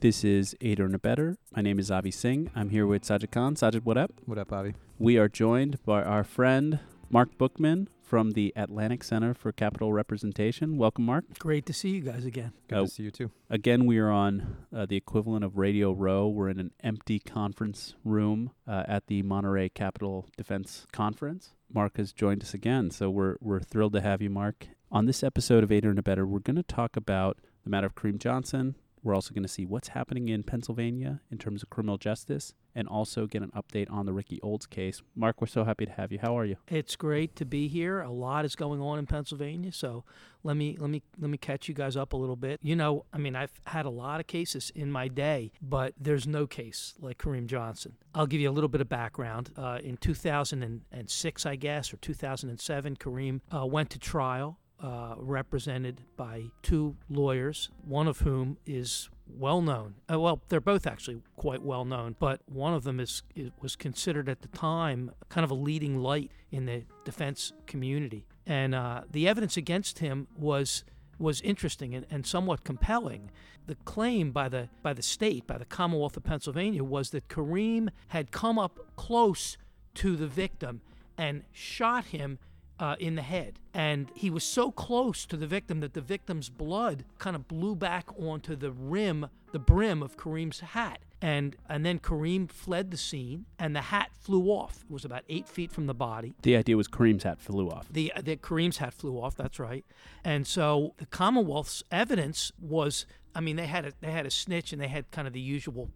This is Eight or Better. My name is Avi Singh. I'm here with Sajid Khan. Sajid, what up? What up, Avi? We are joined by our friend Marc Bookman from the Atlantic Center for Capital Representation. Welcome, Marc. Great to see you guys again. Good Uh, to see you too. Again, we are on uh, the equivalent of Radio Row. We're in an empty conference room uh, at the Monterey Capital Defense Conference. Marc has joined us again, so we're we're thrilled to have you, Marc. On this episode of Eight or Better, we're going to talk about the matter of Kareem Johnson. We're also going to see what's happening in Pennsylvania in terms of criminal justice, and also get an update on the Ricky Olds case. Marc, we're so happy to have you. How are you? It's great to be here. A lot is going on in Pennsylvania, so let me let me let me catch you guys up a little bit. You know, I mean, I've had a lot of cases in my day, but there's no case like Kareem Johnson. I'll give you a little bit of background. Uh, in 2006, I guess, or 2007, Kareem uh, went to trial. Uh, represented by two lawyers, one of whom is well known. Uh, well, they're both actually quite well known, but one of them is, is was considered at the time kind of a leading light in the defense community, and uh, the evidence against him was was interesting and, and somewhat compelling. The claim by the by the state, by the Commonwealth of Pennsylvania, was that Kareem had come up close to the victim and shot him uh, in the head. And he was so close to the victim that the victim's blood kind of blew back onto the rim, the brim of Kareem's hat. And and then Kareem fled the scene, and the hat flew off. It was about eight feet from the body. The idea was Kareem's hat flew off. The the Kareem's hat flew off. That's right. And so the Commonwealth's evidence was, I mean, they had a they had a snitch, and they had kind of the usual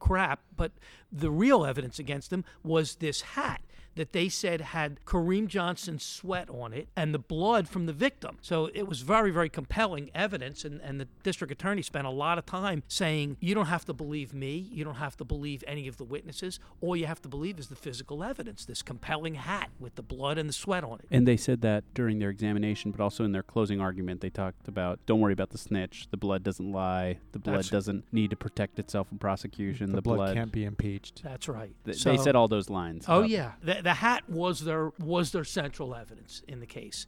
crap. But the real evidence against him was this hat that they said had Kareem Johnson's sweat on it and the blood from the victim. So it was very, very compelling evidence. And, and the district attorney spent a lot of time saying, you don't have to believe me. You don't have to believe any of the witnesses. All you have to believe is the physical evidence, this compelling hat with the blood and the sweat on it. And they said that during their examination, but also in their closing argument, they talked about don't worry about the snitch. The blood doesn't lie. The blood That's- doesn't need to protect itself from prosecution. The, The, blood, can't be impeached. That's right. Th- So- they said all those lines. Oh yeah, the, the hat was their was their central evidence in the case,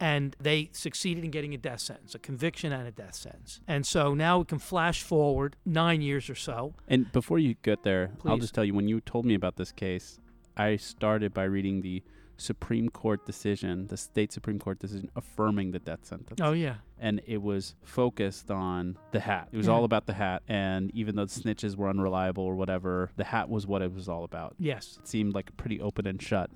and they succeeded in getting a death sentence, a conviction and a death sentence. And so now we can flash forward nine years or so. And before you get there, I'll just tell you when you told me about this case, I started by reading the Supreme Court decision, the state Supreme Court decision affirming the death sentence. Oh yeah, And it was focused on the hat. It was Yeah. all about the hat. And even though the snitches were unreliable or whatever, the hat was what it was all about. yes, It seemed like a pretty open and shut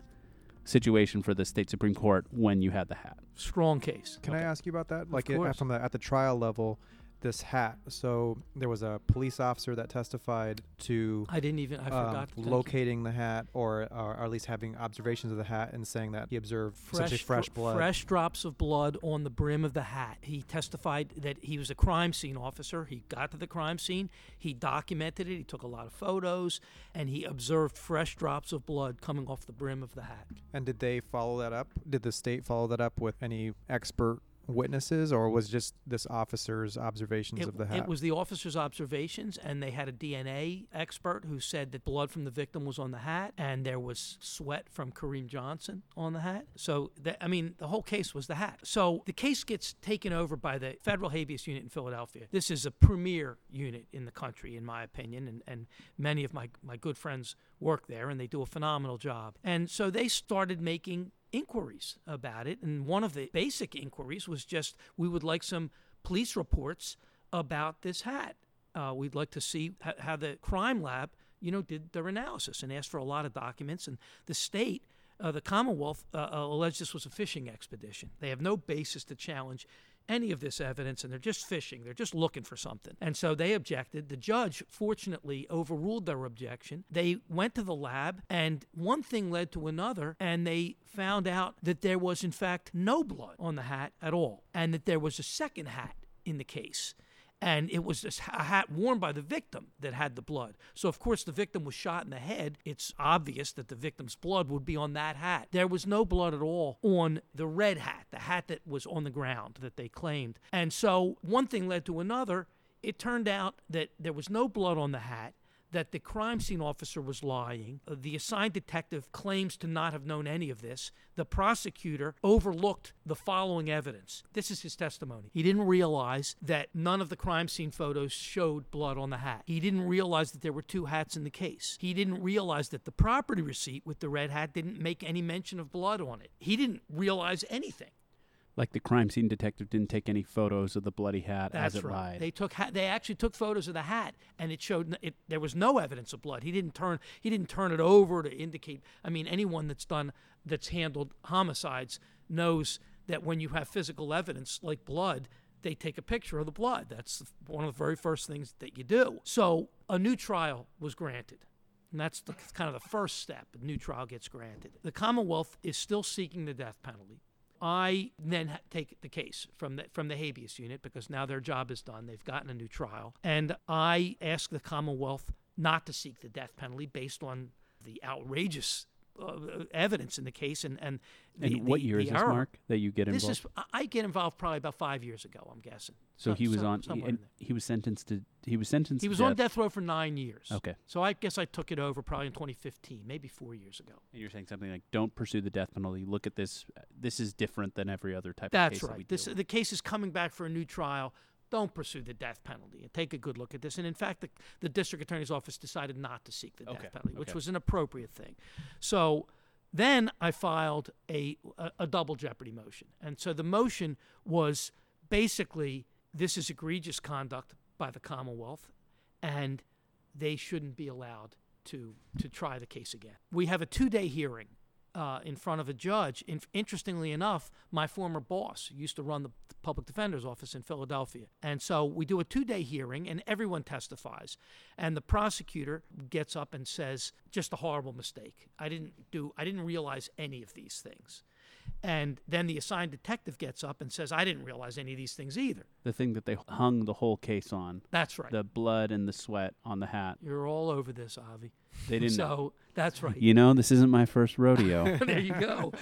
situation for the state Supreme Court when you had the hat. strong case. Can I ask you about that? Like it, course. from the at the trial level, this hat. So there was a police officer that testified to I didn't even I um, forgot. Locating the hat, or, or at least having observations of the hat, and saying that he observed fresh dro- blood. fresh drops of blood on the brim of the hat. He testified that he was a crime scene officer. He got to the crime scene, he documented it, he took a lot of photos, and he observed fresh drops of blood coming off the brim of the hat. And did they follow that up? Did the state follow that up with any expert witnesses, or was just this officer's observations It, of the hat? it was the officer's observations, and they had a DNA expert who said that blood from the victim was on the hat, and there was sweat from Kareem Johnson on the hat. So, the, I mean, the whole case was the hat. So the case gets taken over by the federal habeas unit in Philadelphia. This is a premier unit in the country, in my opinion, and, and many of my, my good friends work there, and they do a phenomenal job. And so they started making inquiries about it. And one of the basic inquiries was just we would like some police reports about this hat. Uh, we'd like to see how the crime lab, you know, did their analysis and asked for a lot of documents. And the state, uh, the Commonwealth, uh, uh, alleged this was a fishing expedition. They have no basis to challenge any of this evidence and they're just fishing. They're just looking for something. And so they objected. The judge fortunately overruled their objection. They went to the lab and one thing led to another and they found out that there was in fact no blood on the hat at all and that there was a second hat in the case and it was this a hat worn by the victim that had the blood. So of course the victim was shot in the head. It's obvious that the victim's blood would be on that hat. There was no blood at all on the red hat, the hat that was on the ground that they claimed. And so one thing led to another. It turned out that there was no blood on the hat. That the crime scene officer was lying. Uh, The assigned detective claims to not have known any of this. The prosecutor overlooked the following evidence. This is his testimony. He didn't realize that none of the crime scene photos showed blood on the hat. He didn't realize that there were two hats in the case. He didn't realize that the property receipt with the red hat didn't make any mention of blood on it. He didn't realize anything. Like the crime scene detective didn't take any photos of the bloody hat That's as it right. lied. They took ha- they actually took photos of the hat, and it showed n- it, there was no evidence of blood. He didn't turn he didn't turn it over to indicate. I mean, anyone that's done that's handled homicides knows that when you have physical evidence like blood, they take a picture of the blood. That's one of the very first things that you do. So a new trial was granted. And that's the, kind of the first step. A new trial gets granted. The Commonwealth is still seeking the death penalty. I then take the case from the from the habeas unit because now their job is done. They've gotten a new trial, and I ask the Commonwealth not to seek the death penalty based on the outrageous uh, evidence in the case and and, and what the- year the is this, error. Marc, that you get involved? This is I get involved probably about five years ago. I'm guessing. So Some- he was some- on. He, he was sentenced to. He was sentenced. He was death. on death row for nine years. Okay. So I guess I took it over probably in 2015, maybe four years ago. And you're saying something like, "Don't pursue the death penalty. Look at this. This is different than every other type of That's case that we right. This the case is coming back for a new trial. Don't pursue the death penalty and take a good look at this. And in fact, the, the district attorney's office decided not to seek the Okay, death penalty, which okay. was an appropriate thing. So then I filed a, a a double jeopardy motion, and so the motion was basically this is egregious conduct by the Commonwealth, and they shouldn't be allowed to to try the case again. We have a two day hearing uh, in front of a judge. In, interestingly enough, my former boss used to run the public defender's office in Philadelphia, and so we do a two day hearing, and everyone testifies, and the prosecutor gets up and says, "Just a horrible mistake. I didn't do. I didn't realize any of these things." And then the assigned detective gets up and says, "I didn't realize any of these things either." the thing that they hung the whole case on, That's right. the blood and the sweat on the hat. You're all over this, Avi. They didn't. So that's right. You know, this isn't my first rodeo. there you go.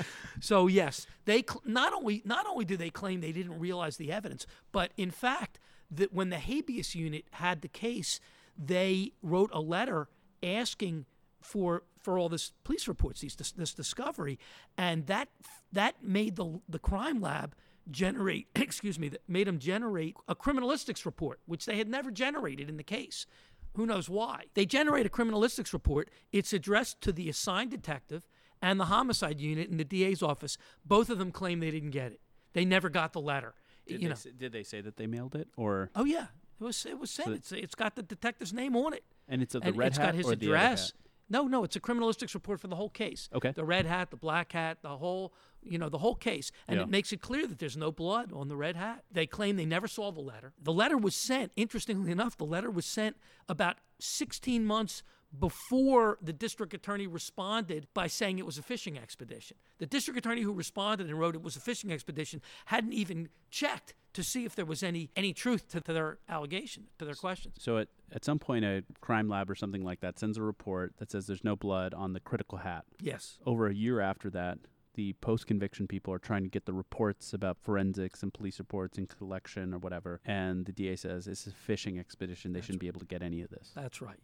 So yes, they cl- not only not only do they claim they didn't realize the evidence, but in fact, that when the habeas unit had the case, they wrote a letter asking for for all this police reports, these this, this discovery, and that that made the the crime lab generate excuse me that made them generate a criminalistics report which they had never generated in the case. Who knows why? They generate a criminalistics report. It's addressed to the assigned detective and the homicide unit in the DA's office. Both of them claim they didn't get it. They never got the letter. Did, you they, know. s- did they say that they mailed it, or? Oh yeah. It was it was sent. So- it's, it's got the detective's name on it. And it's of the and red it's hat got his or the address. hat? No, no, it's a criminalistics report for the whole case. Okay. The red hat, the black hat, the whole, you know, the whole case, and Yeah. it makes it clear that there's no blood on the red hat. They claim they never saw the letter. The letter was sent. Interestingly enough, the letter was sent about 16 months before the district attorney responded by saying it was a fishing expedition. The district attorney who responded and wrote it was a fishing expedition hadn't even checked to see if there was any any truth to, to their allegation, to their questions. So at at some point, a crime lab or something like that sends a report that says there's no blood on the critical hat. Yes. Over a year after that, the post conviction people are trying to get the reports about forensics and police reports and collection or whatever. And the DA says it's a fishing expedition. They That's shouldn't be able to get any of this. That's right.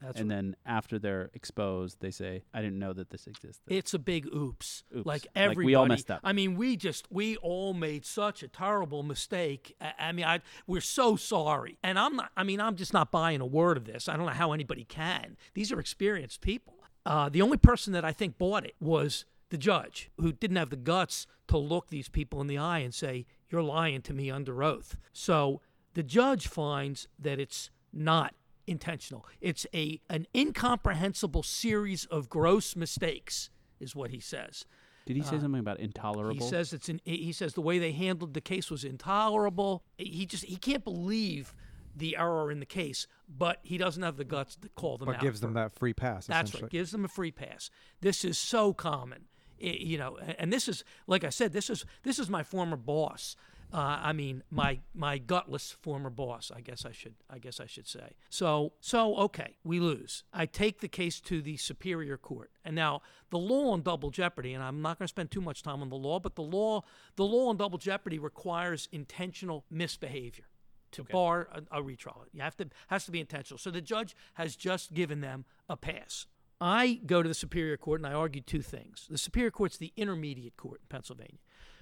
That's and right. then after they're exposed, they say, I didn't know that this existed. It's a big oops. Oops. Like Like, everybody. we all messed up. I mean, we just we all made such a terrible mistake. I, I mean, I we're so sorry. And I'm not. I mean, I'm just not buying a word of this. I don't know how anybody can. These are experienced people. Uh, the only person that I think bought it was the judge, who didn't have the guts to look these people in the eye and say, "You're lying to me under oath." So the judge finds that it's not intentional. It's a an incomprehensible series of gross mistakes, is what he says. Did he say uh, something about intolerable? He says it's an, he says the way they handled the case was intolerable. He just he can't believe the error in the case, but he doesn't have the guts to call them but out. gives them for it. that free pass. That's right. Gives them a free pass. This is so common, I- you know. And this is, like I said, this is this is my former boss. Uh, I mean, my my gutless former boss. I guess I should I guess I should say. So so okay, we lose. I take the case to the superior court, and now the law on double jeopardy. And I'm not going to spend too much time on the law, but the law the law on double jeopardy requires intentional misbehavior to bar a, a retrial. You have to has to be intentional. So the judge has just given them a pass. I go to the Superior Court and I argue two things. The Superior Court's the intermediate court in Pennsylvania.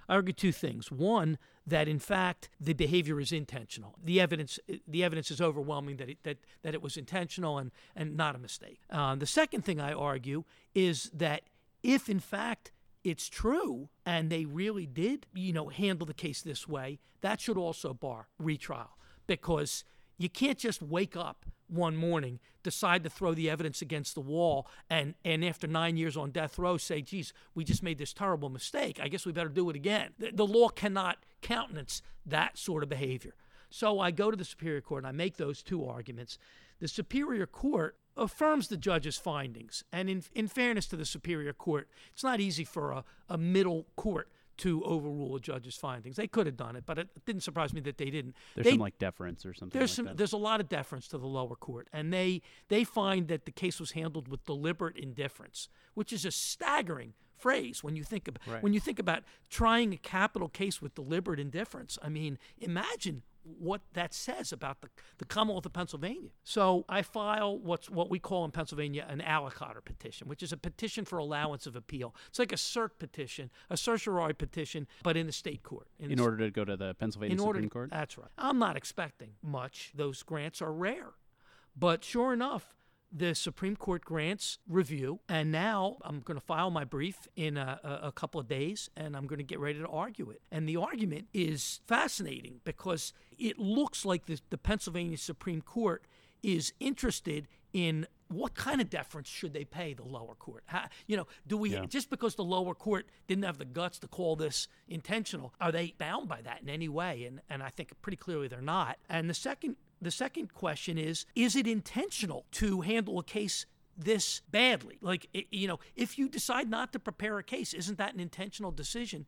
I argue two things. One, that in fact the behavior is intentional. The evidence, the evidence is overwhelming that it, that that it was intentional and and not a mistake. Uh, the second thing I argue is that if in fact it's true and they really did, you know, handle the case this way, that should also bar retrial because you can't just wake up one morning, decide to throw the evidence against the wall, and, and after nine years on death row say, geez, we just made this terrible mistake. I guess we better do it again. The, the law cannot countenance that sort of behavior. So I go to the Superior Court and I make those two arguments. The Superior Court affirms the judge's findings. And in, in fairness to the Superior Court, it's not easy for a, a middle court to overrule a judge's findings. They could have done it, but it didn't surprise me that they didn't. There's They- some like deference or something. there's like some that. there's a lot of deference to the lower court, and they they find that the case was handled with deliberate indifference, which is a staggering phrase when you think about Right. when you think about trying a capital case with deliberate indifference. I mean, imagine what that says about the, the Commonwealth of Pennsylvania. So I file what's what we call in Pennsylvania an allocatur petition, which is a petition for allowance of appeal. It's like a cert petition, a certiorari petition, but in the state court. in the order to go to the Pennsylvania in order Supreme Court. That's right. I'm not expecting much. Those grants are rare. But sure enough, the Supreme Court grants review, and now I'm going to file my brief in a, a, couple of days, and I'm going to get ready to argue it. And the argument is fascinating because it looks like the, the Pennsylvania Supreme Court is interested in what kind of deference should they pay the lower court? How, you know, do we Yeah. just because the lower court didn't have the guts to call this intentional, are they bound by that in any way? And and I think pretty clearly they're not. And the second the second question is is it intentional to handle a case this badly? Like you know, if you decide not to prepare a case, isn't that an intentional decision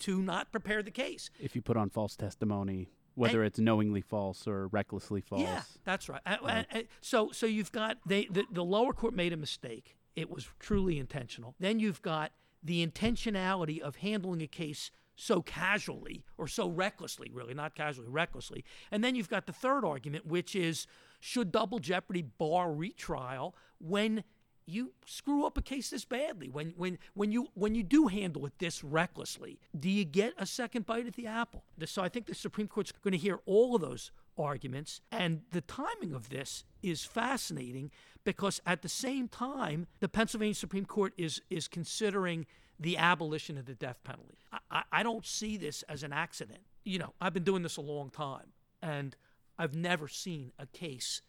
to not prepare the case? if you put on false testimony, whether it's knowingly false or recklessly false. Yeah, that's right. So so you've got they the, the lower court made a mistake. It was truly intentional. Then you've got the intentionality of handling a case so casually or so recklessly, really, not casually, recklessly. And then you've got the third argument, which is should double jeopardy bar retrial when you screw up a case this badly when when when you when you do handle it this recklessly do you get a second bite at the apple so i think the supreme court's going to hear all of those arguments and the timing of this is fascinating because at the same time the pennsylvania supreme court is is considering the abolition of the death penalty I, I, don't see this as an accident you know i've been doing this a long time and i've never seen a case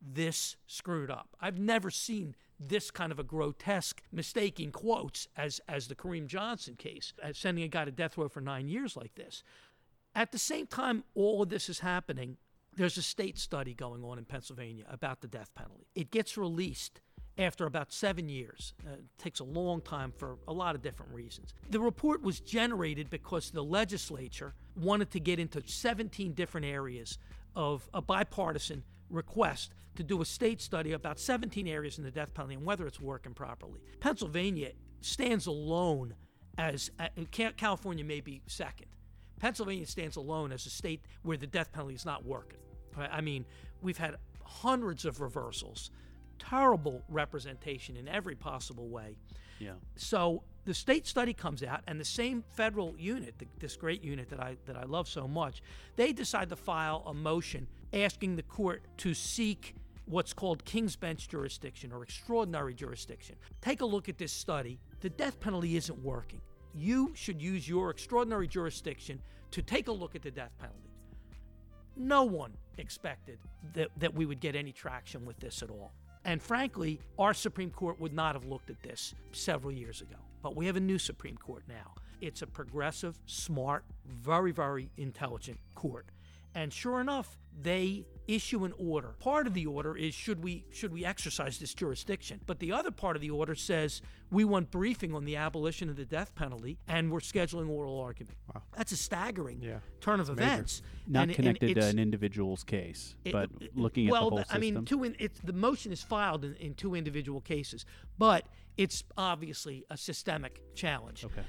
this screwed up. I've never seen this kind of a grotesque mistake in quotes as as the Kareem Johnson case, as sending a guy to death row for nine years like this. At the same time, all of this is happening. There's a state study going on in Pennsylvania about the death penalty. It gets released after about seven years. Uh, it takes a long time for a lot of different reasons. The report was generated because the legislature wanted to get into 17 different areas of a bipartisan request to do a state study about 17 areas in the death penalty and whether it's working properly. Pennsylvania stands alone as uh, California may be second. Pennsylvania stands alone as a state where the death penalty is not working. I mean, we've had hundreds of reversals, terrible representation in every possible way. Yeah. So the state study comes out, and the same federal unit, th- this great unit that I that I love so much, they decide to file a motion asking the court to seek what's called King's Bench jurisdiction or extraordinary jurisdiction. Take a look at this study. The death penalty isn't working. You should use your extraordinary jurisdiction to take a look at the death penalty. No one expected that, that we would get any traction with this at all. And frankly, our Supreme Court would not have looked at this several years ago. But we have a new Supreme Court now. It's a progressive, smart, very, very intelligent court. And sure enough, they issue an order. Part of the order is should we should we exercise this jurisdiction? But the other part of the order says we want briefing on the abolition of the death penalty and we're scheduling oral argument. Wow. That's a staggering Yeah. turn of major. events. Not And- and connected to an individual's case, it- but it- looking at the whole th- system. I mean, two in, it's the motion is filed in, in two individual cases, but it's obviously a systemic challenge. Okay.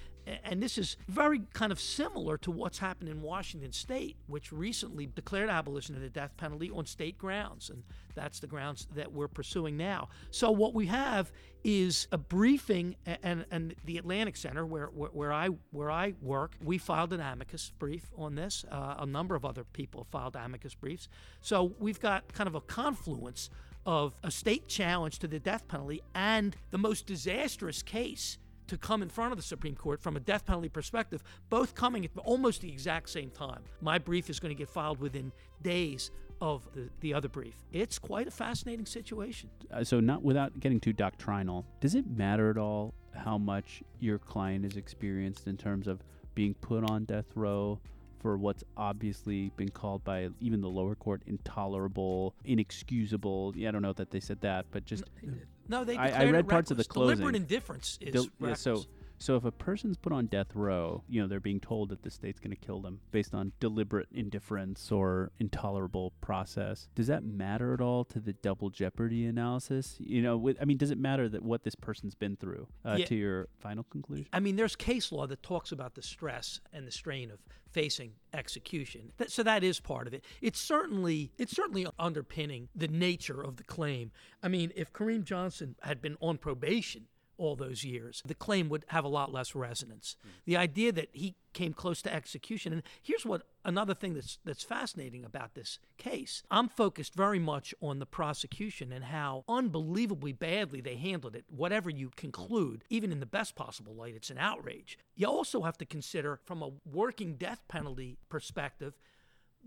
And this is very kind of similar to what's happened in Washington State, which recently declared abolition of the death penalty on state grounds, and that's the grounds that we're pursuing now. So what we have is a briefing, and and the Atlantic Center, where where, where I where I work, we filed an amicus brief on this. Uh, a number of other people filed amicus briefs. So we've got kind of a confluence of a state challenge to the death penalty and the most disastrous case to come in front of the Supreme Court from a death penalty perspective, both coming at almost the exact same time. My brief is going to get filed within days of the, the other brief. It's quite a fascinating situation. Uh, so, not without getting too doctrinal, does it matter at all how much your client is experienced in terms of being put on death row for what's obviously been called by even the lower court intolerable, inexcusable? Yeah, I don't know that they said that, but just No, they I- I read parts of the reckless. Deliberate indifference is Del- yeah, so so if a person's put on death row, you know, they're being told that the state's going to kill them based on deliberate indifference or intolerable process. Does that matter at all to the double jeopardy analysis? You know, with, I mean, does it matter that what this person's been through uh, Yeah. to your final conclusion? I mean, there's case law that talks about the stress and the strain of facing execution. That, so that is part of it. It's certainly it's certainly underpinning the nature of the claim. I mean, if Kareem Johnson had been on probation all those years, the claim would have a lot less resonance. The idea that he came close to execution, and here's what another thing that's that's fascinating about this case. I'm focused very much on the prosecution and how unbelievably badly they handled it. Whatever you conclude, even in the best possible light, it's an outrage. You also have to consider from a working death penalty perspective,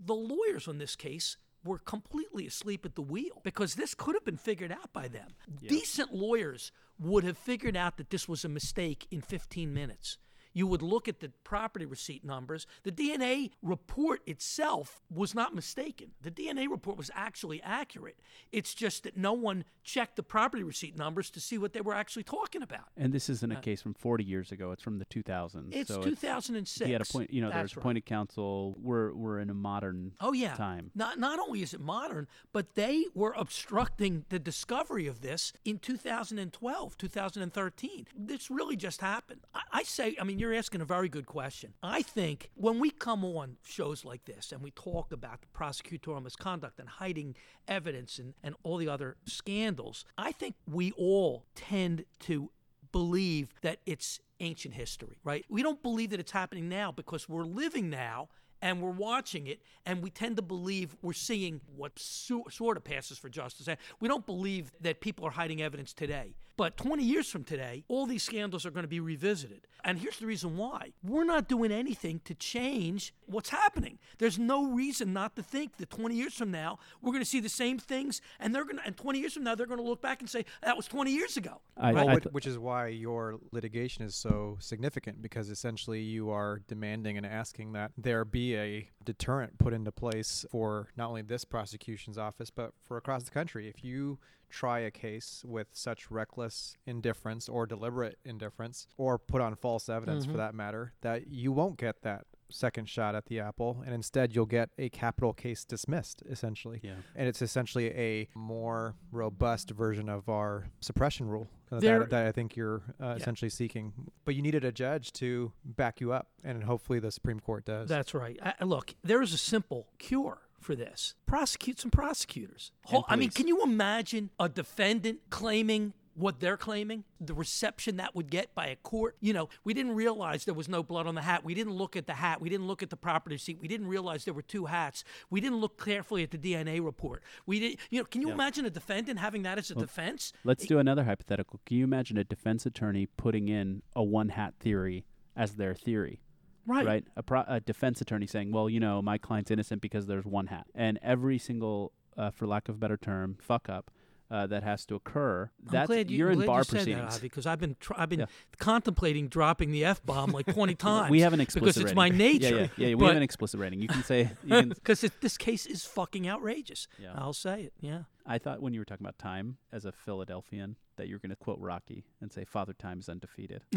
the lawyers on this case were completely asleep at the wheel because this could have been figured out by them. Decent lawyers would have figured out that this was a mistake in 15 minutes. You would look at the property receipt numbers. The DNA report itself was not mistaken. The DNA report was actually accurate. It's just that no one checked the property receipt numbers to see what they were actually talking about. And this isn't a uh, case from 40 years ago; it's from the 2000s. It's so 2006. He had a point. You know, there's right. appointed counsel. We're we're in a modern Oh yeah. time. Not not only is it modern, but they were obstructing the discovery of this in 2012, 2013. This really just happened. I, I say, I mean, you're asking a very good question. I think when we come on shows like this and we talk about the prosecutorial misconduct and hiding evidence and, and all the other scandals, I think we all tend to believe that it's ancient history, right? We don't believe that it's happening now because we're living now and we're watching it and we tend to believe we're seeing what so, sort of passes for justice. We don't believe that people are hiding evidence today. But 20 years from today, all these scandals are going to be revisited. And here's the reason why. We're not doing anything to change what's happening. There's no reason not to think that 20 years from now, we're going to see the same things and they're going to and 20 years from now they're going to look back and say that was 20 years ago. I, Well, I which, th- which is why your litigation is so significant because essentially you are demanding and asking that there be a deterrent put into place for not only this prosecution's office but for across the country. If you try a case with such reckless indifference or deliberate indifference or put on false evidence for that matter, that you won't get that second shot at the apple and instead you'll get a capital case dismissed essentially yeah. and it's essentially a more robust version of our suppression rule There- that, that I think you're uh, essentially seeking. But you needed a judge to back you up, and hopefully the Supreme Court does. That's right. I, look, there is a simple cure for this. Prosecute some prosecutors. I mean, can you imagine a defendant claiming what they're claiming? The reception that would get by a court? You know, we didn't realize there was no blood on the hat. We didn't look at the hat. We didn't look at the property receipt. We didn't realize there were two hats. We didn't look carefully at the DNA report. We did you know, can you imagine a defendant having that as a defense? Let's do another hypothetical. Can you imagine a defense attorney putting in a one hat theory as their theory? Right. right? A, pro- a defense attorney saying, "Well, you know, my client's innocent because there's one hat," and every single, uh, for lack of a better term, fuck up uh, that has to occur. I'm That's glad you, you're I'm in glad bar you said that, proceedings. Avi, because I've been tr- I've been Yeah. contemplating dropping the f bomb like 20 times. we have an explicit because it's rating. my nature. Yeah, yeah, yeah, we have an explicit rating. You can say. Because this case is fucking outrageous. Yeah. I'll say it. Yeah. I thought when you were talking about time as a Philadelphian that you were going to quote Rocky and say Father Time is undefeated,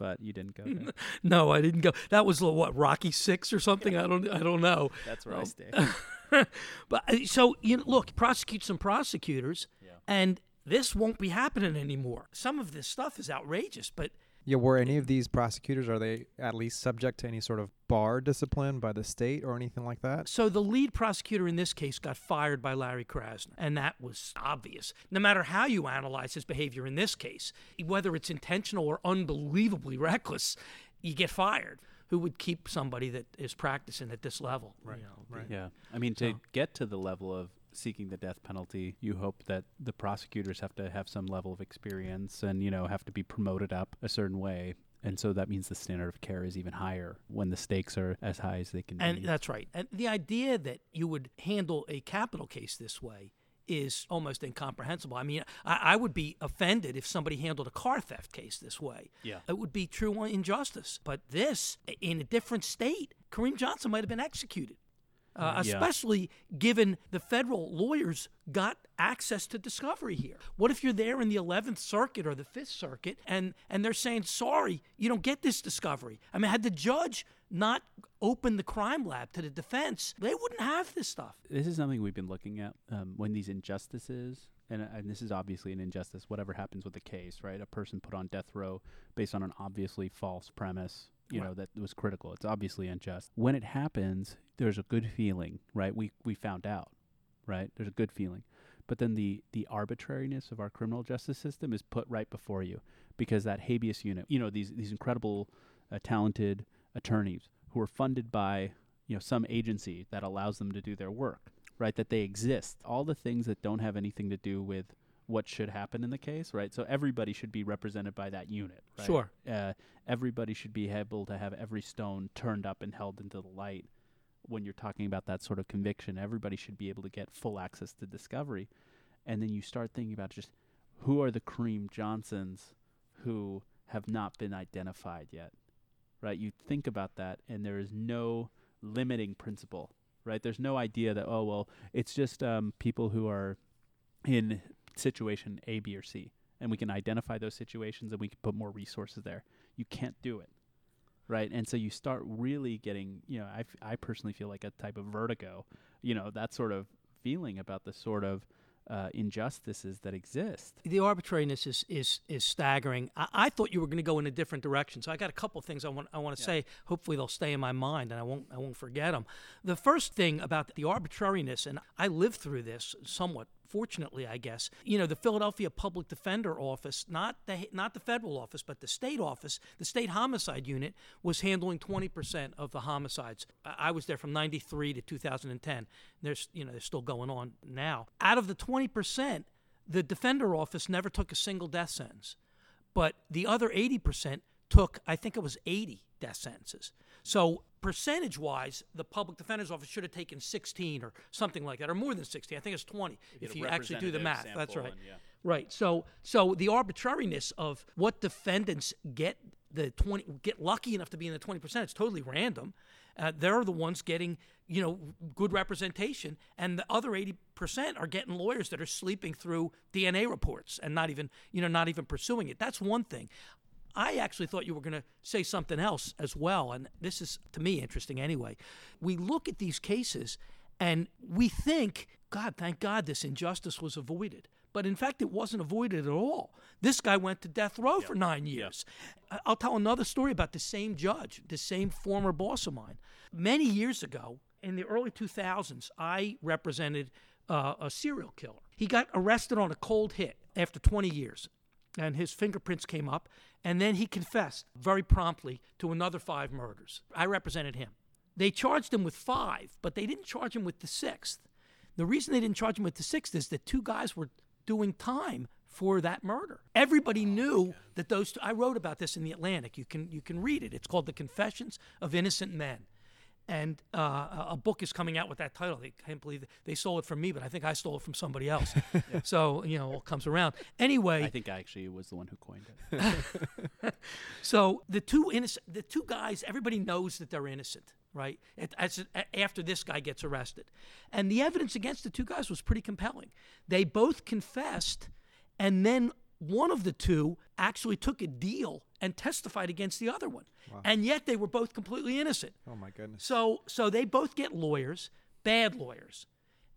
but you didn't go there. No, I didn't go. That was uh, what Rocky Six or something. I don't. I don't know. That's where I Um, stay. But uh, so you know, look, prosecute some prosecutors, and this won't be happening anymore. Some of this stuff is outrageous, but Yeah, were any of these prosecutors are they at least subject to any sort of bar discipline by the state or anything like that? So the lead prosecutor in this case got fired by Larry Krasner, and that was obvious. No matter how you analyze his behavior in this case, whether it's intentional or unbelievably reckless, you get fired. Who would keep somebody that is practicing at this level? Right, you know, right. Yeah. I mean, to So- get to the level of seeking the death penalty, you hope that the prosecutors have to have some level of experience and, you know, have to be promoted up a certain way. And so that means the standard of care is even higher when the stakes are as high as they can And be. And that's right. And the idea that you would handle a capital case this way is almost incomprehensible. I mean, I, I would be offended if somebody handled a car theft case this way. Yeah. It would be true injustice. But this, in a different state, Kareem Johnson might have been executed. Uh, Yeah. especially given the federal lawyers got access to discovery here. What if you're there in the 11th Circuit or the 5th Circuit and, and they're saying, sorry, you don't get this discovery? I mean, had the judge not opened the crime lab to the defense, they wouldn't have this stuff. this is something we've been looking at um, when these injustices, and, and this is obviously an injustice, whatever happens with the case, right? A person put on death row based on an obviously false premise, you Right. know, that was critical. It's obviously unjust. When it happens, there's a good feeling, right? We, we found out, right? There's a good feeling. But then the, the arbitrariness of our criminal justice system is put right before you because that habeas unit, you know, these, these incredible, uh, talented attorneys who are funded by you know some agency that allows them to do their work right that they exist all the things that don't have anything to do with what should happen in the case right so everybody should be represented by that unit right? Sure. uh, everybody should be able to have every stone turned up and held into the light when you're talking about that sort of conviction everybody should be able to get full access to discovery and then you start thinking about just who are the Kareem Johnsons who have not been identified yet right? You think about that, and there is no limiting principle, right? There's no idea that oh well, it's just um, people who are in situation A, B, or C, and we can identify those situations and we can put more resources there. You can't do it, right? And so you start really getting, you know, I, f- I personally feel like a type of vertigo, you know, that sort of feeling about the sort of uh, injustices that exist. The arbitrariness is is is staggering. I, I thought you were going to go in a different direction, so I got a couple things I want I want to say. Hopefully, they'll stay in my mind, and I won't I won't forget them. The first thing about the arbitrariness, and I lived through this somewhat. Fortunately, I guess you know the Philadelphia Public Defender Office, not the not the federal office, but the state office, the state homicide unit was handling 20% of the homicides. I was there from 93 to 2010. There's you know they're still going on now. Out of the 20%, the defender office never took a single death sentence, but the other 80% took, I think it was 80 death sentences. So, percentage wise, the public defender's office should have taken 16 or something like that, or more than 16. I think it's 20 if you actually do the math. That's right. Right. So, so the arbitrariness of what defendants get the 20 get lucky enough to be in the 20%, it's totally random. Uh, they're the ones getting, you know, good representation, and the other 80% are getting lawyers that are sleeping through DNA reports and not even, you know, not even pursuing it. That's one thing. I actually thought you were going to say something else as well, and this is to me interesting anyway. We look at these cases and we think, God, thank God this injustice was avoided. But in fact, it wasn't avoided at all. This guy went to death row for nine years. I- I'll tell another story about the same judge, the same former boss of mine. Many years ago, in the early 2000s, I represented uh, a serial killer. He got arrested on a cold hit after 20 years, and his fingerprints came up, and then he confessed very promptly to another five murders. I represented him. They charged him with five, but they didn't charge him with the sixth. The reason they didn't charge him with the sixth is that two guys were doing time for that murder. Everybody oh, knew that those two, I wrote about this in the Atlantic. You can you can read it. It's called The Confessions of Innocent Men. And uh, a- a book is coming out with that title. They can't believe it. they stole it from me, but I think I stole it from somebody else. So you know, it all comes around. Anyway, I think I actually was the one who coined it. so the two innocent, the two guys, everybody knows that they're innocent, right? As, after this guy gets arrested, and the evidence against the two guys was pretty compelling. They both confessed, and then one of the two actually took a deal and testified against the other one, and yet they were both completely innocent. Oh my goodness. So so they both get lawyers, bad lawyers,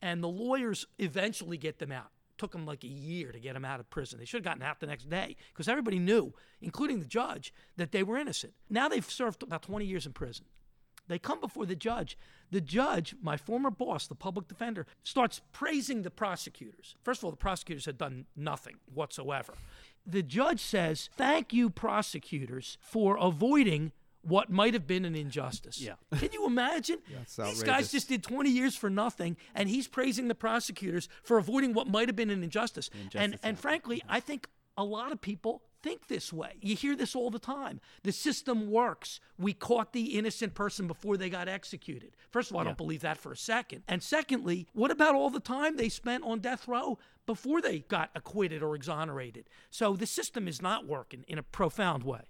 and the lawyers eventually get them out. took them like a year to get them out of prison. They should have gotten out the next day because everybody knew, including the judge, that they were innocent. Now they've served about 20 years in prison. They come before the judge. The judge, my former boss, the public defender, starts praising the prosecutors. First of all, the prosecutors had done nothing whatsoever. The judge says, Thank you, prosecutors, for avoiding what might have been an injustice. Yeah. Can you imagine? That's These guys just did 20 years for nothing, and he's praising the prosecutors for avoiding what might have been an injustice. and injustice and happened. frankly, I think a lot of people think this way. You hear this all the time. The system works. We caught the innocent person before they got executed. First of all, I Yeah. don't believe that for a second. And secondly, what about all the time they spent on death row before they got acquitted or exonerated? So the system is not working in a profound way.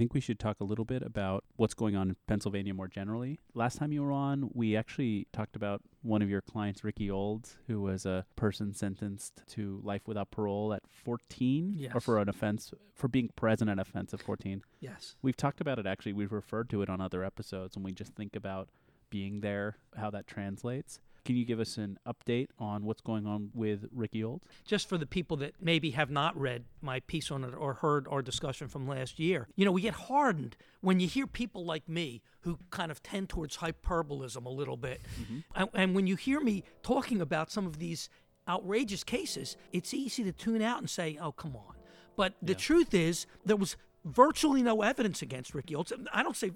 Think we should talk a little bit about what's going on in Pennsylvania more generally. Last time you were on, we actually talked about one of your clients, Ricky Olds, who was a person sentenced to life without parole at 14, or for an offense for being present at an offense of 14. Yes. We've talked about it actually. We've referred to it on other episodes when we just think about being there, how that translates. Can you give us an update on what's going on with Ricky Old? just for the people that maybe have not read my piece on it or heard our discussion from last year, you know, we get hardened when you hear people like me who kind of tend towards hyperbolism a little bit. Mm-hmm. And, and when you hear me talking about some of these outrageous cases, it's easy to tune out and say, oh, come on. But the truth is, there was virtually no evidence against Ricky. I don't say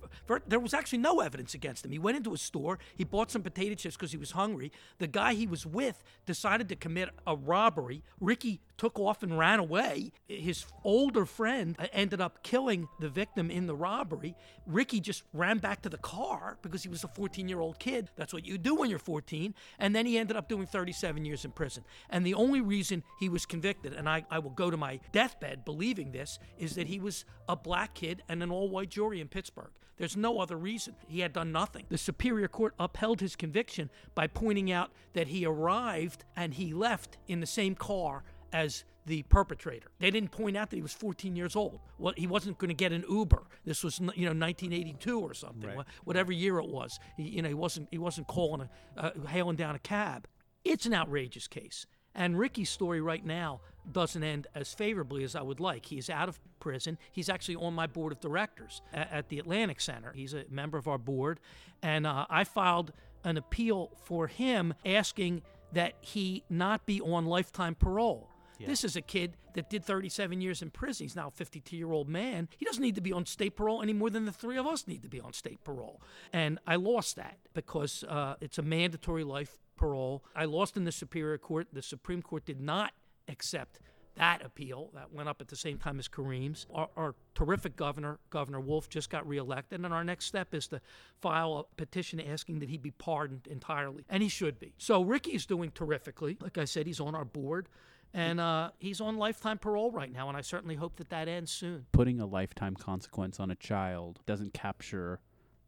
there was actually no evidence against him. He went into a store, he bought some potato chips because he was hungry. The guy he was with decided to commit a robbery. Ricky took off and ran away. His older friend ended up killing the victim in the robbery. Ricky just ran back to the car because he was a 14 year old kid. That's what you do when you're 14. And then he ended up doing 37 years in prison. And the only reason he was convicted, and I, I will go to my deathbed believing this, is that he was a black kid and an all white jury in Pittsburgh. There's no other reason. He had done nothing. The Superior Court upheld his conviction by pointing out that he arrived and he left in the same car as the perpetrator. They didn't point out that he was 14 years old. Well, he wasn't going to get an Uber. This was, you know, 1982 or something, Right. whatever year it was. He, you know, he wasn't he wasn't calling a uh, hailing down a cab. It's an outrageous case. And Ricky's story right now doesn't end as favorably as I would like. He's out of prison. He's actually on my board of directors at, at the Atlantic Center. He's a member of our board. And uh, I filed an appeal for him asking that he not be on lifetime parole. This is a kid that did 37 years in prison. He's now a 52 year old man. He doesn't need to be on state parole any more than the three of us need to be on state parole. And I lost that because uh, it's a mandatory life parole. I lost in the Superior Court. The Supreme Court did not accept that appeal. That went up at the same time as Kareem's. Our, our terrific governor, Governor Wolf, just got reelected. And our next step is to file a petition asking that he be pardoned entirely. And he should be. So Ricky is doing terrifically. Like I said, he's on our board. And uh, he's on lifetime parole right now, and I certainly hope that that ends soon. Putting a lifetime consequence on a child doesn't capture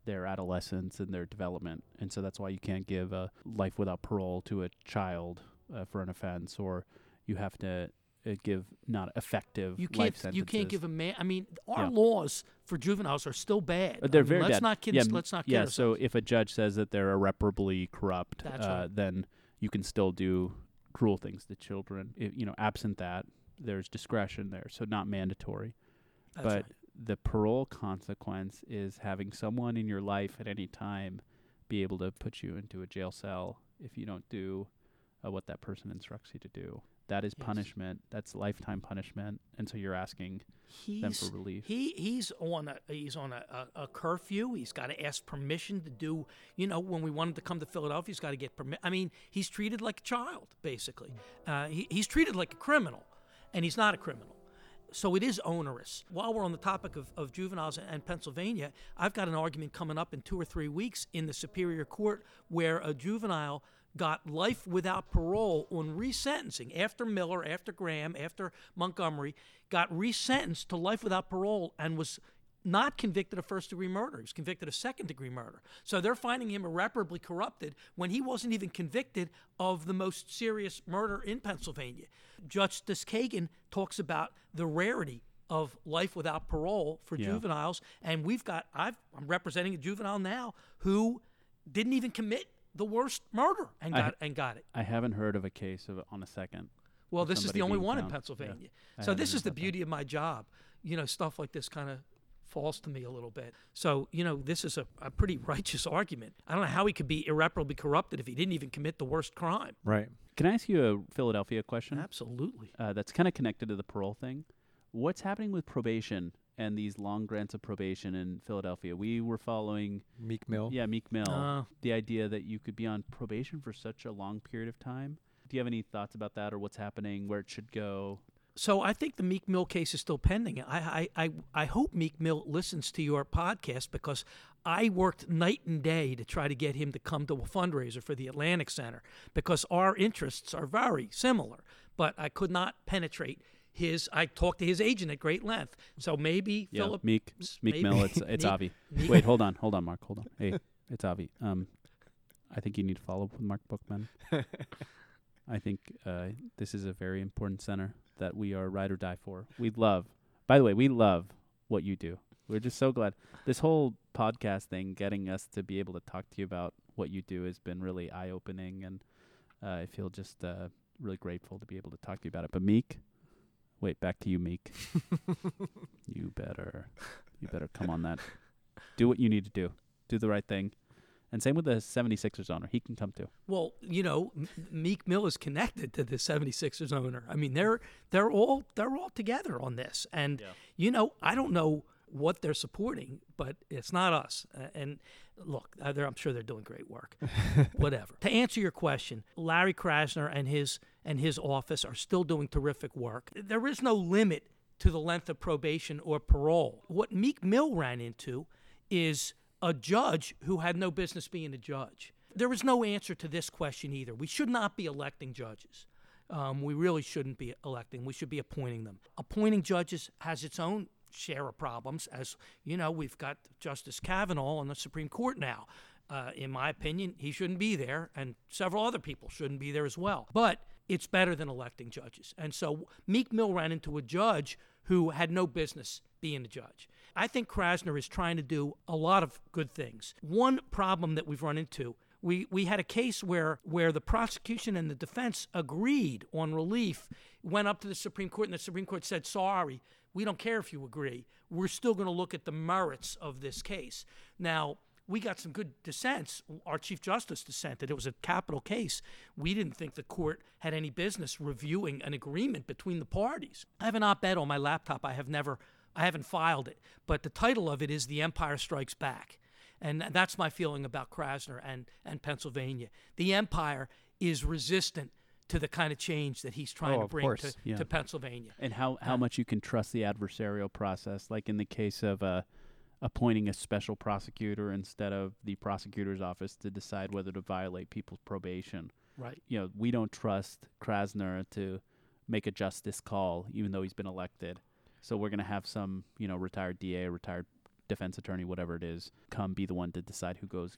their adolescence and their development. And so that's why you can't give a life without parole to a child uh, for an offense, or you have to uh, give not effective You can't you can't give a man. I mean, our Yeah. laws for juveniles are still bad. Uh, they're I mean, very let's bad. not kid. yeah, let's not kid yeah. ourselves. So if a judge says that they're irreparably corrupt, uh, right. then you can still do cruel things to children. If, you know, absent that, there's discretion there, so not mandatory. That's but right. the parole consequence is having someone in your life at any time be able to put you into a jail cell if you don't do uh, what that person instructs you to do. That is Yes. punishment. That's lifetime punishment. And so you're asking them for relief. he he's on a he's on a, a, a curfew. He's got to ask permission to do. You know, when we wanted to come to Philadelphia, he's got to get permission. I mean, he's treated like a child, basically. Uh, he, he's treated like a criminal, and he's not a criminal. So it is onerous. While we're on the topic of, of juveniles and Pennsylvania, I've got an argument coming up in two or three weeks in the Superior Court where a juvenile got life without parole on resentencing after Miller, after Graham, after Montgomery, got resentenced to life without parole and was not convicted of first degree murder. He was convicted of second degree murder. So they're finding him irreparably corrupted when he wasn't even convicted of the most serious murder in Pennsylvania. Justice Kagan talks about the rarity of life without parole for Yeah. juveniles, and we've got I've, I'm representing a juvenile now who didn't even commit the worst murder and got and got it. I haven't heard of a case of on a second. Well, this is the only one in found. Yeah. Pennsylvania. I So this is the about that. beauty of my job. You know, stuff like this kind of falls to me a little bit. So, you know, this is a, a pretty righteous argument. I don't know how he could be irreparably corrupted if he didn't even commit the worst crime. Right. Can I ask you a Philadelphia question? Absolutely. Uh, that's kind of connected to the parole thing. What's happening with probation and these long grants of probation in Philadelphia? We were following, Meek Mill. yeah, Meek Mill, Uh, the idea that you could be on probation for such a long period of time. Do you have any thoughts about that or what's happening, where it should go? So I think the Meek Mill case is still pending. I, I, I, I hope Meek Mill listens to your podcast because I worked night and day to try to get him to come to a fundraiser for the Atlantic Center because our interests are very similar. But I could not penetrate his. I talked to his agent at great length. So maybe Yeah, Philip. Meek, s- Meek maybe- Mill. It's it's Meek- Avi. Meek- Wait, hold on, hold on, Marc, hold on. Hey, it's Avi. Um, I think you need to follow up with Marc Bookman. I think uh, this is a very important center that we are ride or die for. We love. By the way, we love what you do. We're just so glad. This whole podcast thing, getting us to be able to talk to you about what you do, has been really eye opening, and uh, I feel just uh, really grateful to be able to talk to you about it. But Meek, wait, back to you, Meek. you better, you better come on that. Do what you need to do. Do the right thing. And same with the 76ers owner. He can come too. Well, you know, Meek Mill is connected to the 76ers owner. I mean, they're they're all they're all together on this. And you know, I don't know what they're supporting, but it's not us. Uh, and look, uh, I'm sure they're doing great work. Whatever. To answer your question, Larry Krasner and his and his office are still doing terrific work. There is no limit to the length of probation or parole. What Meek Mill ran into is a judge who had no business being a judge. There is no answer to this question either. We should not be electing judges. Um, we really shouldn't be electing. We should be appointing them. Appointing judges has its own share of problems. As you know, we've got Justice Kavanaugh on the Supreme Court now. Uh, in my opinion, he shouldn't be there, and several other people shouldn't be there as well. But it's better than electing judges. And so Meek Mill ran into a judge who had no business being a judge. I think Krasner is trying to do a lot of good things. One problem that we've run into we, we had a case where, where the prosecution and the defense agreed on relief, went up to the Supreme Court, and the Supreme Court said, sorry, we don't care if you agree. We're still going to look at the merits of this case. Now, we got some good dissents. Our Chief Justice dissented. It was a capital case. We didn't think the court had any business reviewing an agreement between the parties. I have an op ed on my laptop. I have never, I haven't filed it, but the title of it is The Empire Strikes Back. And that's my feeling about Krasner and, and Pennsylvania. The empire is resistant to the kind of change that he's trying Oh, to bring to, Yeah. to Pennsylvania. And how, how much you can trust the adversarial process, like in the case of uh, appointing a special prosecutor instead of the prosecutor's office to decide whether to violate people's probation. Right. You know, we don't trust Krasner to make a justice call, even though he's been elected. So we're going to have some, you know, retired DA, retired defense attorney, whatever it is, come be the one to decide who goes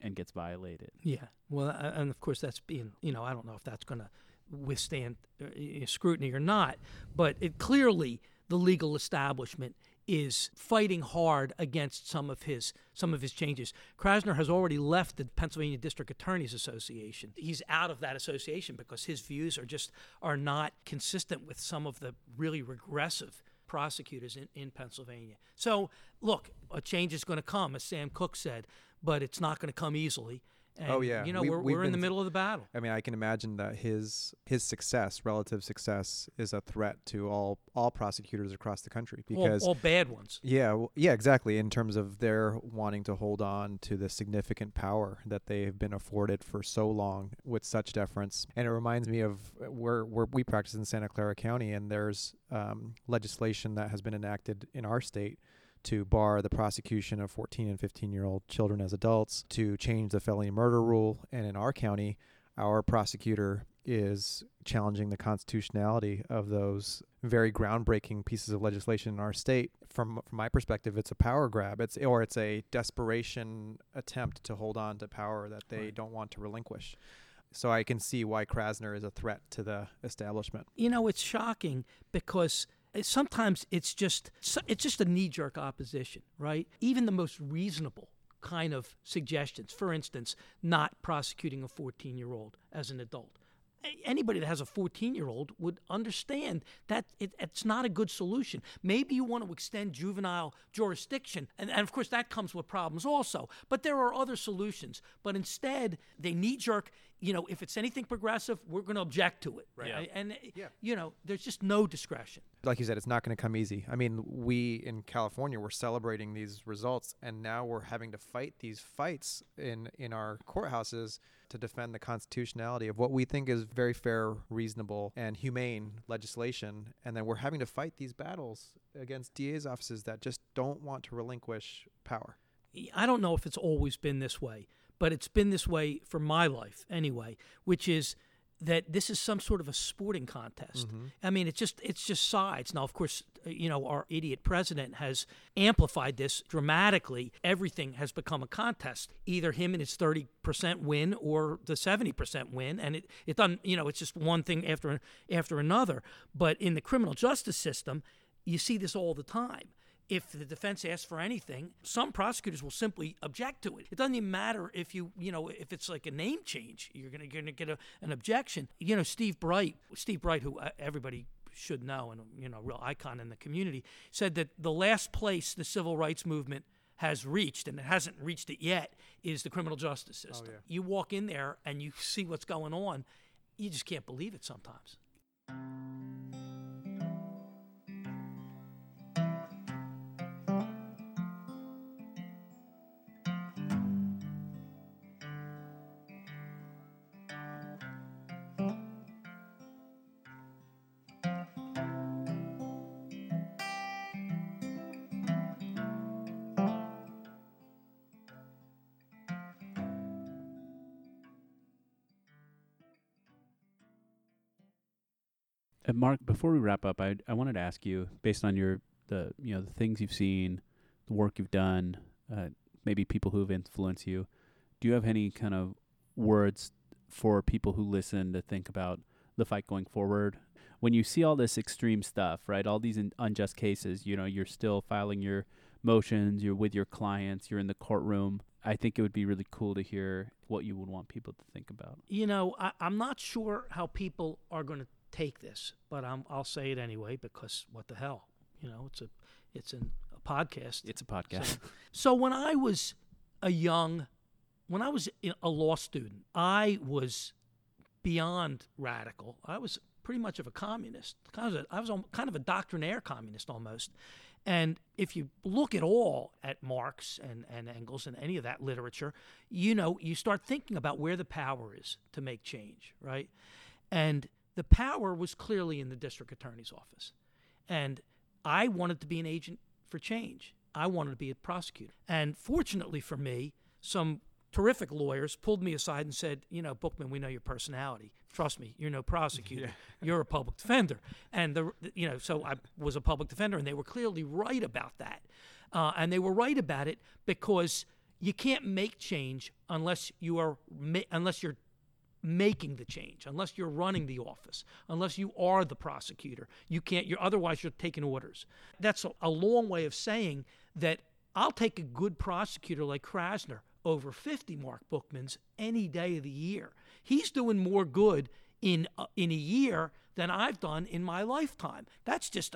and gets violated. Yeah. Well, and of course, that's being, you know, I don't know if that's going to withstand uh, scrutiny or not, but it clearly the legal establishment is fighting hard against some of his some of his changes. Krasner has already left the Pennsylvania District Attorneys Association. He's out of that association because his views are just are not consistent with some of the really regressive prosecutors in, in Pennsylvania. So, look, a change is going to come, as Sam Cooke said, but it's not going to come easily. And, Oh, yeah. You know, We- we're, we've we're in the middle of the battle. I mean, I can imagine that his his success, relative success, is a threat to all all prosecutors across the country because all bad ones. Yeah, yeah, exactly. In terms of their wanting to hold on to the significant power that they've been afforded for so long with such deference, and it reminds me of uh, where where we practice in Santa Clara County, and there's um, legislation that has been enacted in our state to bar the prosecution of 14 and 15 year old children as adults, to change the felony murder rule, and in our county, our prosecutor is challenging the constitutionality of those very groundbreaking pieces of legislation in our state. From from my perspective, it's a power grab. It's or it's a desperation attempt to hold on to power that they Right. don't want to relinquish. So I can see why Krasner is a threat to the establishment. You know, it's shocking because sometimes it's just it's just a knee-jerk opposition, right? Even the most reasonable kind of suggestions, for instance, not prosecuting a 14-year-old as an adult. A- Anybody that has a 14-year-old would understand that it, it's not a good solution. Maybe you want to extend juvenile jurisdiction, and, and of course that comes with problems also. But there are other solutions. But instead, they knee-jerk. You know, if it's anything progressive, we're going to object to it. Right. Yeah. And you know, there's just no discretion. like you said, it's not going to come easy. I mean, we in California we're celebrating these results, and now we're having to fight these fights in in our courthouses to defend the constitutionality of what we think is very fair, reasonable, and humane legislation. And then we're having to fight these battles against DA's offices that just don't want to relinquish power. I don't know if it's always been this way, but it's been this way for my life anyway, which is that this is some sort of a sporting contest. I mean, it's just it's just sides. Now, of course, uh, you know, our idiot president has amplified this dramatically. Everything has become a contest. Either him and his 30% win or the 70% win, and it it doesn't, you know, it's just one thing after after another. But in the criminal justice system, you see this all the time if the defense asks for anything, some prosecutors will simply object to it. It doesn't even matter if you, you know, if it's like a name change, you're going to get a, an objection. You know, Steve Bright, Steve Bright, who uh, everybody should know and you know, real icon in the community, said that the last place the civil rights movement has reached, and it hasn't reached it yet, is the criminal justice system. You walk in there and you see what's going on, you just can't believe it sometimes. Marc, before we wrap up, I I wanted to ask you, based on your the you know the things you've seen, the work you've done, uh, maybe people who have influenced you, do you have any kind of words for people who listen to think about the fight going forward? When you see all this extreme stuff, right? All these in, unjust cases, you know, you're still filing your motions, you're with your clients, you're in the courtroom. I think it would be really cool to hear what you would want people to think about. You know, I, I'm not sure how people are going to take this, but I'm, I'll say it anyway because what the hell, you know, it's a it's an, a podcast. It's a podcast. So, so when I was a young, when I was a law student, I was beyond radical. I was pretty much of a communist. Kind of I was kind of a doctrinaire communist almost. And if you look at all at Marx and, and Engels and any of that literature, you know, you start thinking about where the power is to make change, right? And the power was clearly in the district attorney's office. And I wanted to be an agent for change. I wanted to be a prosecutor. And fortunately for me, some terrific lawyers pulled me aside and said, you know, Bookman, we know your personality. Trust me, you're no prosecutor. You're a public defender. And the you know, so I was a public defender, and they were clearly right about that. Uh, and they were right about it because you can't make change unless you are unless you're making the change unless you're running the office unless you are the prosecutor. You can't you're otherwise you're taking orders. That's a, a long way of saying that i'll take a good prosecutor like krasner over 50 marc bookmans any day of the year. He's doing more good in uh, in a year than I've done in my lifetime. That's just,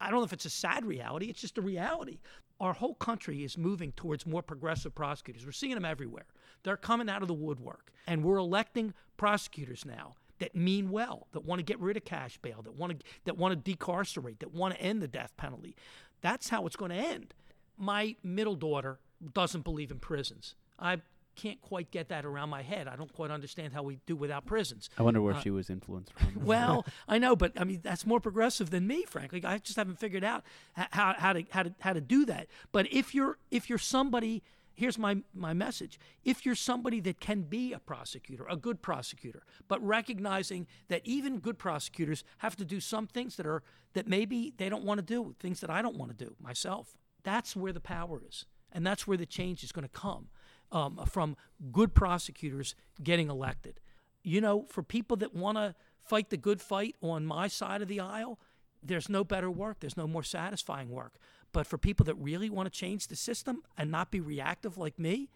I don't know if it's a sad reality, it's just a reality. Our whole country is moving towards more progressive prosecutors. We're seeing them everywhere. They're coming out of the woodwork, and we're electing prosecutors now that mean well, that want to get rid of cash bail, that want to that want to decarcerate, that want to end the death penalty. That's how it's going to end. My middle daughter doesn't believe in prisons. I can't quite get that around my head. I don't quite understand how we do without prisons. I wonder where Uh, she was influenced from. Well, I know, but I mean that's more progressive than me, frankly. I just haven't figured out how, how to how to how to do that. But if you're if you're somebody, here's my my message: if you're somebody that can be a prosecutor, a good prosecutor, but recognizing that even good prosecutors have to do some things that are that maybe they don't want to do, things that I don't want to do myself. That's where the power is, and that's where the change is going to come um, from good prosecutors getting elected you know, for people that want to fight the good fight on my side of the aisle, there's no better work. There's no more satisfying work. But for people that really want to change the system and not be reactive like me,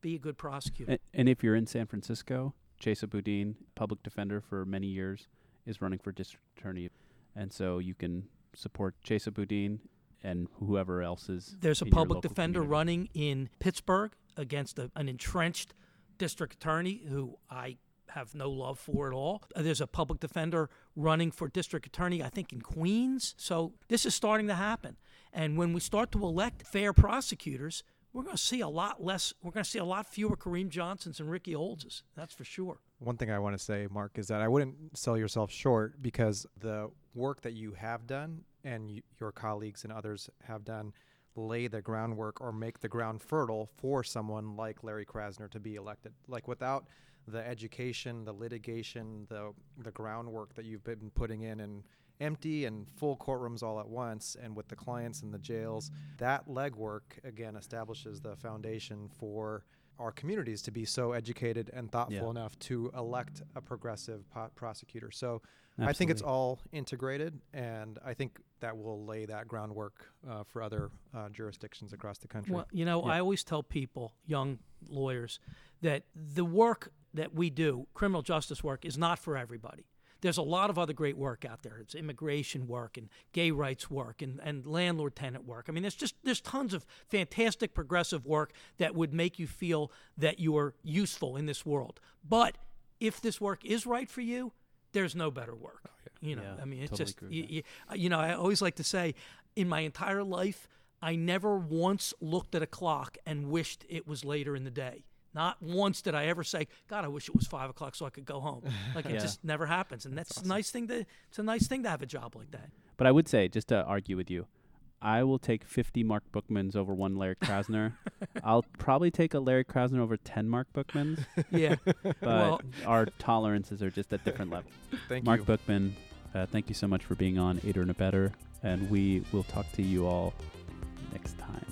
be a good prosecutor. and, and if you're in San Francisco, Chesa Boudin, public defender for many years, is running for district attorney, and so you can support Chesa Boudin and whoever else is. There's a public defender community. running in Pittsburgh against a, an entrenched district attorney who I have no love for at all. Uh, There's a public defender running for district attorney, I think, in Queens. So this is starting to happen. And when we start to elect fair prosecutors, we're going to see a lot less, we're going to see a lot fewer Kareem Johnsons and Ricky Oldses. That's for sure. One thing I want to say, Marc, is that I wouldn't sell yourself short because the work that you have done and y- your colleagues and others have done lay the groundwork or make the ground fertile for someone like Larry Krasner to be elected. Like without the education, the litigation, the the groundwork that you've been putting in and empty and full courtrooms all at once and with the clients in the jails, that legwork again establishes the foundation for our communities to be so educated and thoughtful Yeah. enough to elect a progressive po- prosecutor. So I think it's all integrated, and I think that will lay that groundwork uh, for other uh, jurisdictions across the country. Well, you know, Yeah. I always tell people, young lawyers, that the work that we do, criminal justice work, is not for everybody. There's a lot of other great work out there. It's immigration work and gay rights work and, and landlord tenant work. I mean, there's just there's tons of fantastic progressive work that would make you feel that you are useful in this world. But if this work is right for you, there's no better work. You know, Yeah, I mean, it's totally just you, you, uh, you know, I always like to say, in my entire life, I never once looked at a clock and wished it was later in the day. Not once did I ever say, "God, I wish it was five o'clock so I could go home." Like it Yeah. just never happens, and that's, a nice thing to. It's a nice thing to have a job like that. But I would say, just to argue with you, I will take 50 Marc Bookmans over one Larry Krasner. I'll probably take a Larry Krasner over 10 Marc Bookmans, Yeah. but Well- our tolerances are just at different levels. Thank Marc you. Bookman, uh, thank you so much for being on Aider and Abettor, and we will talk to you all next time.